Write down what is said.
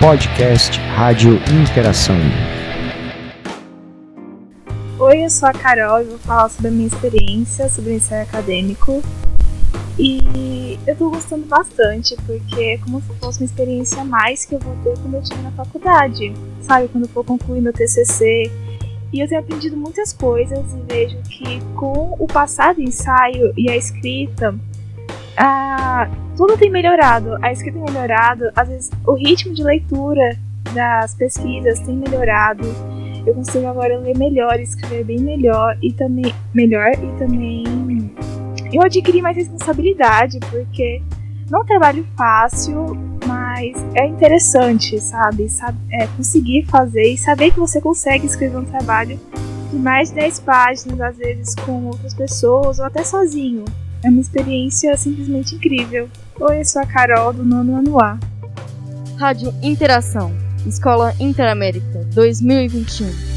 podcast Rádio Interação. Oi, eu sou a Carol e vou falar sobre a minha experiência sobre o ensaio acadêmico. E eu tô gostando bastante, porque é como se fosse uma experiência a mais que eu vou ter quando eu estiver na faculdade. Sabe, quando eu for concluir meu TCC. E eu tenho aprendido muitas coisas e vejo que com o passado ensaio e a escrita, ah, tudo tem melhorado. A escrita tem melhorado, às vezes o ritmo de leitura das pesquisas tem melhorado. Eu consigo agora ler melhor, escrever bem melhor e também melhor e também eu adquiri mais responsabilidade porque não é um trabalho fácil, mas é interessante, sabe? é, conseguir fazer e saber que você consegue escrever um trabalho de mais de 10 páginas, às vezes com outras pessoas ou até sozinho. É uma experiência simplesmente incrível. Oi, eu sou a Carol do Nono Ano A. Rádio Interação, Escola Interamérica 2021.